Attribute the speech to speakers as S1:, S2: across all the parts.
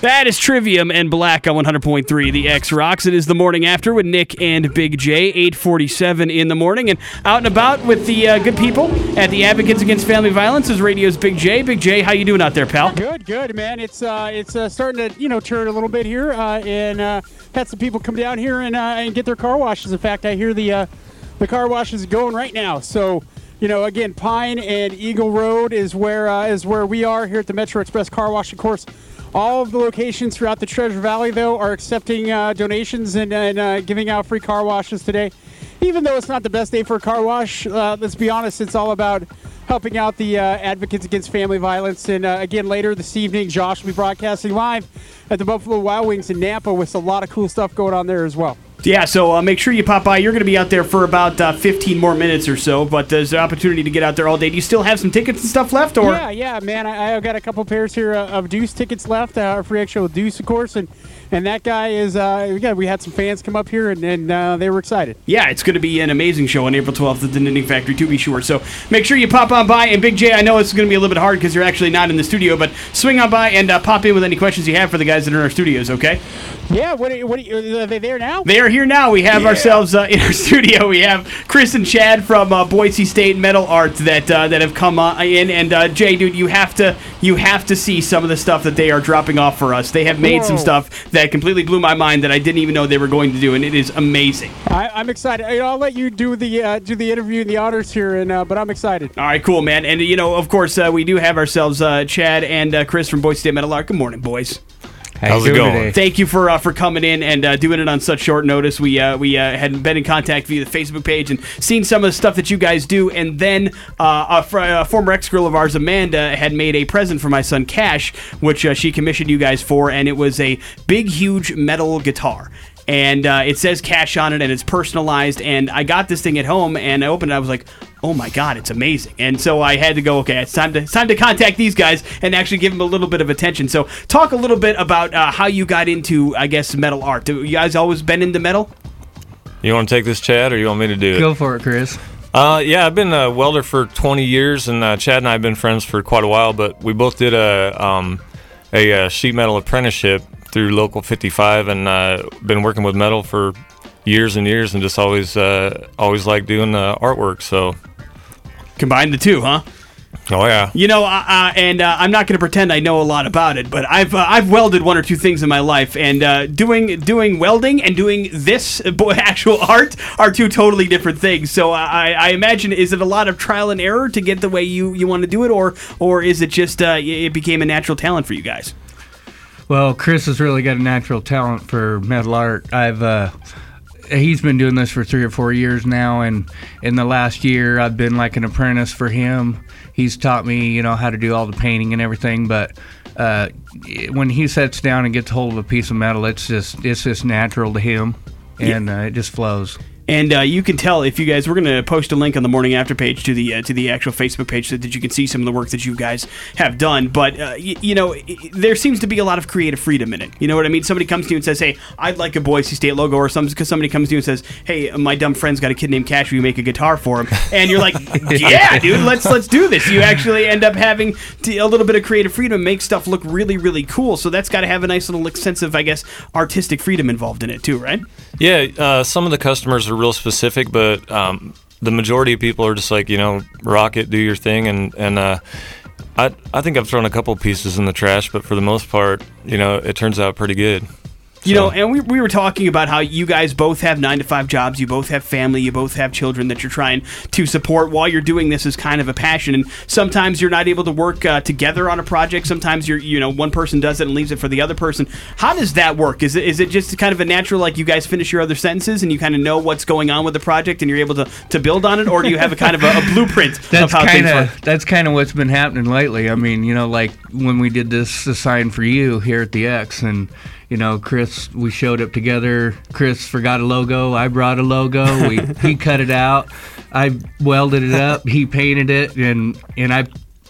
S1: That is Trivium and Black on 100.3 The X Rocks. It is the morning after with Nick and Big J, 847 in the morning. And out and about with the uh, good people at the Advocates Against Family Violence is Radio's Big J. Big J, how you doing out there, pal?
S2: Good, good, man. It's uh, it's uh, starting to you know turn a little bit here, uh, and uh, had some people come down here and uh, and get their car washes. In fact, I hear the the car wash is going right now. So you know, again, Pine and Eagle Road is where uh, is where we are here at the Metro Express Car Wash. Of course, all of the locations throughout the Treasure Valley, though, are accepting uh, donations and, and uh, giving out free car washes today. Even though it's not the best day for a car wash, uh, let's be honest, it's all about helping out the uh, advocates against family violence. And uh, again, later this evening, Josh will be broadcasting live at the Buffalo Wild Wings in Nampa with a lot of cool stuff going on there as well.
S1: Yeah, so uh, make sure you pop by. You're going to be out there for about uh, 15 more minutes or so, but there's an opportunity to get out there all day. Do you still have some tickets and stuff left, or
S2: Yeah, yeah, man. I, I've got a couple pairs here uh, of Deuce tickets left. Uh, our free extra with Deuce, of course, and and that guy is. Uh, yeah, we had some fans come up here, and, and uh, they were excited.
S1: Yeah, it's going to be an amazing show on April 12th at the Knitting Factory, to be sure. So make sure you pop on by. And Big J, I know it's going to be a little bit hard because you're actually not in the studio, but swing on by and uh, pop in with any questions you have for the guys that are in our studios, okay?
S2: Yeah, what? Are, what? Are, are they there now?
S1: They are here now. We have ourselves uh, in our studio. We have Chris and Chad from uh, Boise State Metal Arts that uh, that have come uh, in. And uh, Jay, dude, you have to you have to see some of the stuff that they are dropping off for us. They have made some stuff that completely blew my mind that I didn't even know they were going to do, and it is amazing.
S2: I, I'm excited. I'll let you do the uh, do the interview and the honors here, and uh, but I'm excited.
S1: All right, cool, man. And you know, of course, uh, we do have ourselves uh, Chad and uh, Chris from Boise State Metal Art. Good morning, boys.
S3: How's it going?
S1: Thank you for uh, for coming in and uh, doing it on such short notice. We uh, we uh, had been in contact via the Facebook page and seen some of the stuff that you guys do. And then uh, a, fr- a former ex girl of ours, Amanda, had made a present for my son Cash, which uh, she commissioned you guys for, and it was a big, huge metal guitar. And uh, it says cash on it, and it's personalized. And I got this thing at home, and I opened it. I was like, "Oh my god, it's amazing!" And so I had to go. Okay, it's time to it's time to contact these guys and actually give them a little bit of attention. So talk a little bit about uh, how you got into, I guess, metal art. Do you guys always been into metal?
S3: You want to take this, Chad, or you want me to do it?
S4: Go for it, Chris.
S3: Uh, yeah, I've been a welder for 20 years, and uh, Chad and I have been friends for quite a while. But we both did a um, a, uh sheet metal apprenticeship through Local 55, and uh, been working with metal for years and years, and just always uh, always liked doing uh, artwork. So,
S1: Combine the two, huh?
S3: oh yeah,
S1: You know, uh, uh, and uh, I'm not going to pretend I know a lot about it, but I've uh, I've welded one or two things in my life, and uh, doing doing welding and doing this actual art are two totally different things. So I, I imagine is it a lot of trial and error to get the way you, you want to do it, or or is it just uh, it became a natural talent for you guys?
S4: Well, Chris has really got a natural talent for metal art. I've uh, he's been doing this for three or four years now, and in the last year, I've been like an apprentice for him. He's taught me, you know, how to do all the painting and everything. But uh, when he sits down and gets hold of a piece of metal, it's just it's just natural to him, and uh, it just flows.
S1: And uh, you can tell if you guys. We're going to post a link on the morning after page to the uh, to the actual Facebook page so that you can see some of the work that you guys have done. But uh, y- you know, i- i- there seems to be a lot of creative freedom in it. You know what I mean? Somebody comes to you and says, "Hey, I'd like a Boise State logo," or some because somebody comes to you and says, "Hey, my dumb friend's got a kid named Cash. Will you make a guitar for him?" And you're like, "Yeah, dude, let's let's do this." You actually end up having to, a little bit of creative freedom, make stuff look really really cool. So that's got to have a nice little sense of, I guess, artistic freedom involved in it too, right?
S3: yeah. Uh, some of the customers are real specific, but um, the majority of people are just like you know, rock it, do your thing, and and uh, I I think I've thrown a couple pieces in the trash, but for the most part, you know, it turns out pretty good.
S1: You
S3: So-
S1: know, and we, we were talking about how you guys both have nine to five jobs, you both have family, you both have children that you're trying to support while you're doing this as kind of a passion. And sometimes you're not able to work uh, together on a project. Sometimes you're, you know, one person does it and leaves it for the other person. How does that work? Is it is it just kind of a natural like you guys finish your other sentences and you kind of know what's going on with the project and you're able to, to build on it, or do you have a kind of a, a blueprint
S4: That's
S1: of how
S4: kind
S1: things work?
S4: of that's kind of what's been happening lately. I mean, you know, like when we did this sign for you here at the X, and you know, Chris, we showed up together. Chris forgot a logo. I brought a logo. We he cut it out. I welded it up. He painted it, and and I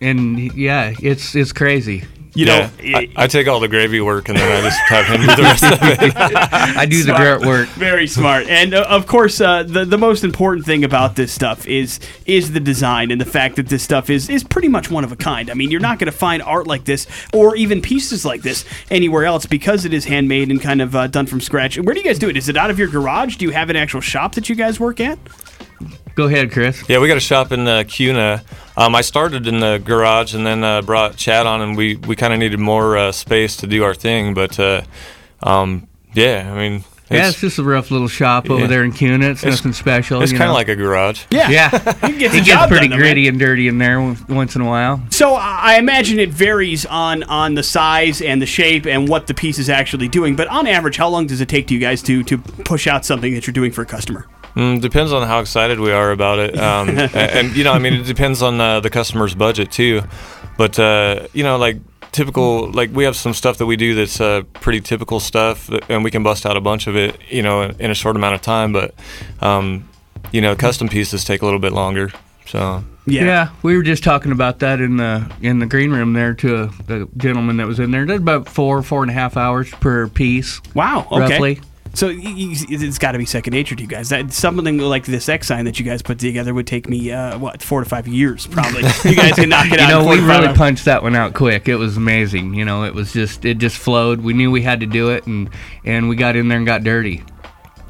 S4: and yeah, it's it's crazy.
S1: You
S3: yeah,
S1: know,
S3: I, I take all the gravy work and then I just have him do the rest of it.
S4: I do the
S1: Smart.
S4: dirt work.
S1: Very smart, and uh, of course, uh, the the most important thing about this stuff is is the design and the fact that this stuff is is pretty much one of a kind. I mean, you're not going to find art like this or even pieces like this anywhere else because it is handmade and kind of uh, done from scratch. Where do you guys do it? Is it out of your garage? Do you have an actual shop that you guys work at?
S4: Go ahead, Chris.
S3: Yeah, we got a shop in uh, Kuna. Um, I started in the garage and then uh, brought Chad on, and we, we kind of needed more uh, space to do our thing. But uh, um, yeah, I mean,
S4: yeah,
S3: it's,
S4: it's just a rough little shop over
S3: Yeah.
S4: there in Kuna. It's,
S3: It's-
S4: nothing special.
S3: it's kind of like a garage.
S1: Yeah,
S4: yeah.
S1: it gets,
S4: it gets pretty
S1: done, though, man.
S4: gritty and dirty in there once once in a while.
S1: So I I imagine it varies on on the size and the shape and what the piece is actually doing. But on average, how long does it take to you guys to to push out something that you're doing for a customer?
S3: Mm, depends on how excited we are about it, um, and, and you know, I mean, it depends on uh, the customer's budget too. But uh, you know, like typical, like we have some stuff that we do that's uh, pretty typical stuff, and we can bust out a bunch of it, you know, in, in a short amount of time. But um, you know, custom pieces take a little bit longer. So
S4: Yeah. yeah. we were just talking about that in the in the green room there to a, the gentleman that was in there. That's about four four and a half hours per piece,
S1: Wow. Okay.
S4: roughly.
S1: So it's got to be second nature to you guys. That something like this X sign that you guys put together would take me uh, what four to five years probably. you guys can knock it
S4: You
S1: out.
S4: know, we really punched that one out quick. It was amazing. You know, it was just it just flowed. We knew we had to do it, and and we got in there and got dirty.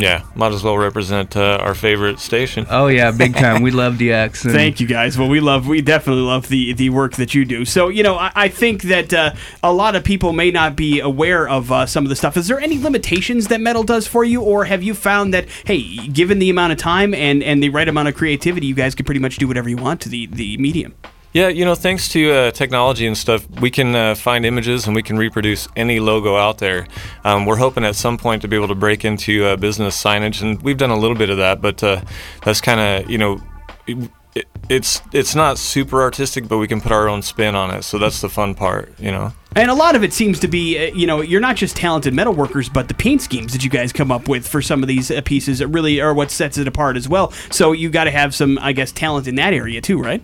S3: Yeah, might as well represent uh, our favorite station.
S4: Oh yeah, big time. we love DX. And
S1: Thank you guys. Well, we love, we definitely love the the work that you do. So, you know, I, I think that uh, a lot of people may not be aware of uh, some of the stuff. Is there any limitations that metal does for you, or have you found that, hey, given the amount of time and and the right amount of creativity, you guys can pretty much do whatever you want to the the medium?
S3: Yeah, you know, thanks to uh, technology and stuff, we can uh, find images and we can reproduce any logo out there. Um, we're hoping at some point to be able to break into uh, business signage, and we've done a little bit of that, but uh, that's kind of, you know, it, it, it's it's not super artistic, but we can put our own spin on it. So that's the fun part, you know.
S1: And a lot of it seems to be, uh, you know, you're not just talented metal workers, but the paint schemes that you guys come up with for some of these uh, pieces that really are what sets it apart as well. So you got to have some, I guess, talent in that area too, right?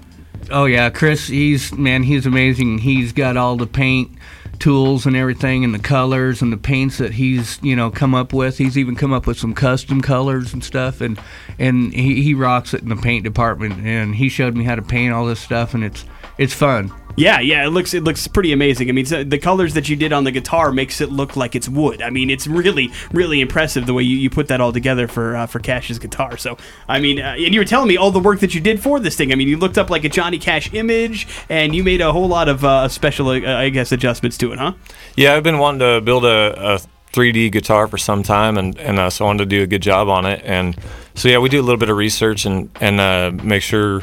S4: Oh yeah, Chris, he's man, he's amazing. He's got all the paint tools and everything and the colors and the paints that he's, you know, come up with. He's even come up with some custom colors and stuff and and he, he rocks it in the paint department and he showed me how to paint all this stuff and it's it's fun.
S1: Yeah, yeah, it looks it looks pretty amazing. I mean, so the colors that you did on the guitar makes it look like it's wood. I mean, it's really really impressive the way you, you put that all together for uh, for Cash's guitar. So, I mean, uh, and you were telling me all the work that you did for this thing. I mean, you looked up like a Johnny Cash image, and you made a whole lot of uh, special, uh, I guess, adjustments to it, huh?
S3: Yeah, I've been wanting to build a, a 3D guitar for some time, and, and uh, so I wanted to do a good job on it. And so, yeah, we do a little bit of research and, and uh, make sure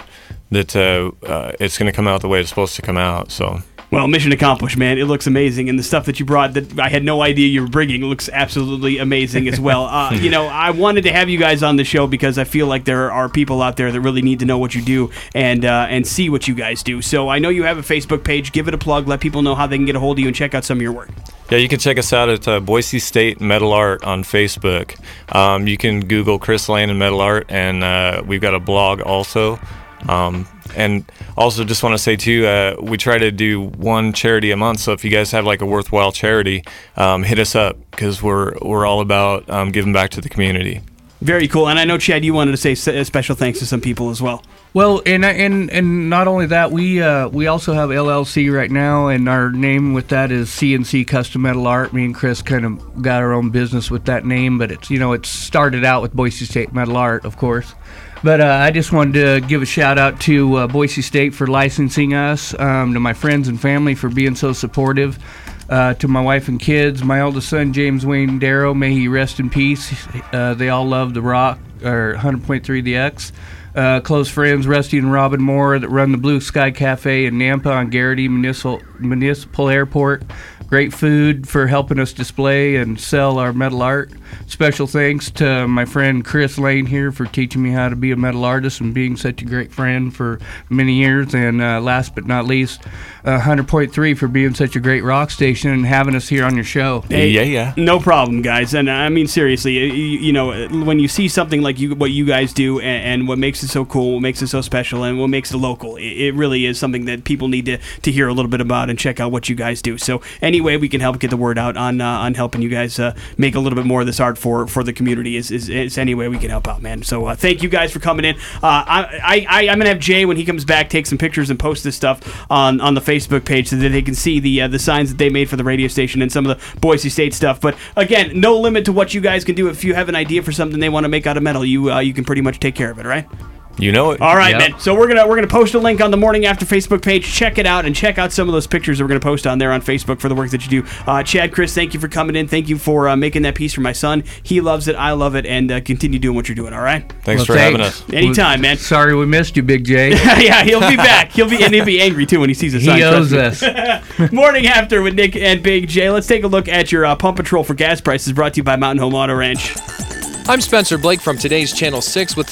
S3: that uh, uh, it's going to come out the way it's supposed to come out. So,
S1: Well, mission accomplished, man. It looks amazing, and the stuff that you brought that I had no idea you were bringing looks absolutely amazing as well. Uh, you know, I wanted to have you guys on the show because I feel like there are people out there that really need to know what you do and uh, and see what you guys do. So I know you have a Facebook page. Give it a plug. Let people know how they can get a hold of you and check out some of your work.
S3: yeah, you can check us out at uh, Boise State Metal Art on Facebook. Um, you can Google Chris Lane and Metal Art, and uh, we've got a blog also. Um, and also, just want to say too, uh, we try to do one charity a month. So if you guys have like a worthwhile charity, um, hit us up because we're we're all about um, giving back to the community.
S1: Very cool. And I know Chad, you wanted to say s- a special thanks to some people as well.
S4: Well, and and and not only that, we uh, we also have LLC right now, and our name with that is CNC Custom Metal Art. Me and Chris kind of got our own business with that name, but it's you know it started out with Boise State Metal Art, of course. But uh, I just wanted to give a shout out to uh, Boise State for licensing us, um, to my friends and family for being so supportive, uh, to my wife and kids, my oldest son James Wayne Darrow, may he rest in peace. Uh, they all love the Rock or 100.3 The X. Uh, close friends Rusty and Robin Moore that run the Blue Sky Cafe in Nampa on Garrity Municipal, Municipal Airport. Great food for helping us display and sell our metal art. Special thanks to my friend Chris Lane here for teaching me how to be a metal artist and being such a great friend for many years. And uh, last but not least, uh, 100.3 for being such a great rock station and having us here on your show.
S1: Hey,
S3: yeah, yeah.
S1: No problem, guys. And I mean, seriously, you, you know, when you see something like you, what you guys do, and, and what makes it so cool, what makes it so special, and what makes it local. It, it really is something that people need to, to hear a little bit about and check out what you guys do. So any way we can help get the word out on uh, on helping you guys uh, make a little bit more of this art for for the community is, is, is any way we can help out, man. So uh, thank you guys for coming in. Uh, I, I I'm gonna have Jay when he comes back take some pictures and post this stuff on on the Facebook page so that they can see the uh, the signs that they made for the radio station and some of the Boise State stuff. But again, no limit to what you guys can do. If you have an idea for something they want to make out of metal, you uh, you can pretty much take care of it, right?
S3: You know it.
S1: All right,
S4: Yep.
S1: man. So we're gonna we're gonna post a link on the morning after Facebook page. Check it out and check out some of those pictures that we're gonna post on there on Facebook for the work that you do. Uh, Chad, Chris, thank you for coming in. Thank you for uh, making that piece for my son. He loves it. I love it, and uh, continue doing what you're doing. All right.
S3: Thanks
S4: Well,
S3: for having
S4: thanks.
S3: us.
S1: Anytime, man.
S4: Sorry we missed you, Big J.
S1: yeah, he'll be back. He'll be and he'll be angry too when he sees the sign.
S4: he owes us.
S1: Morning after with Nick and Big J. Let's take a look at your uh, pump patrol for gas prices. Brought to you by Mountain Home Auto Ranch.
S5: I'm Spencer Blake from today's Channel 6 with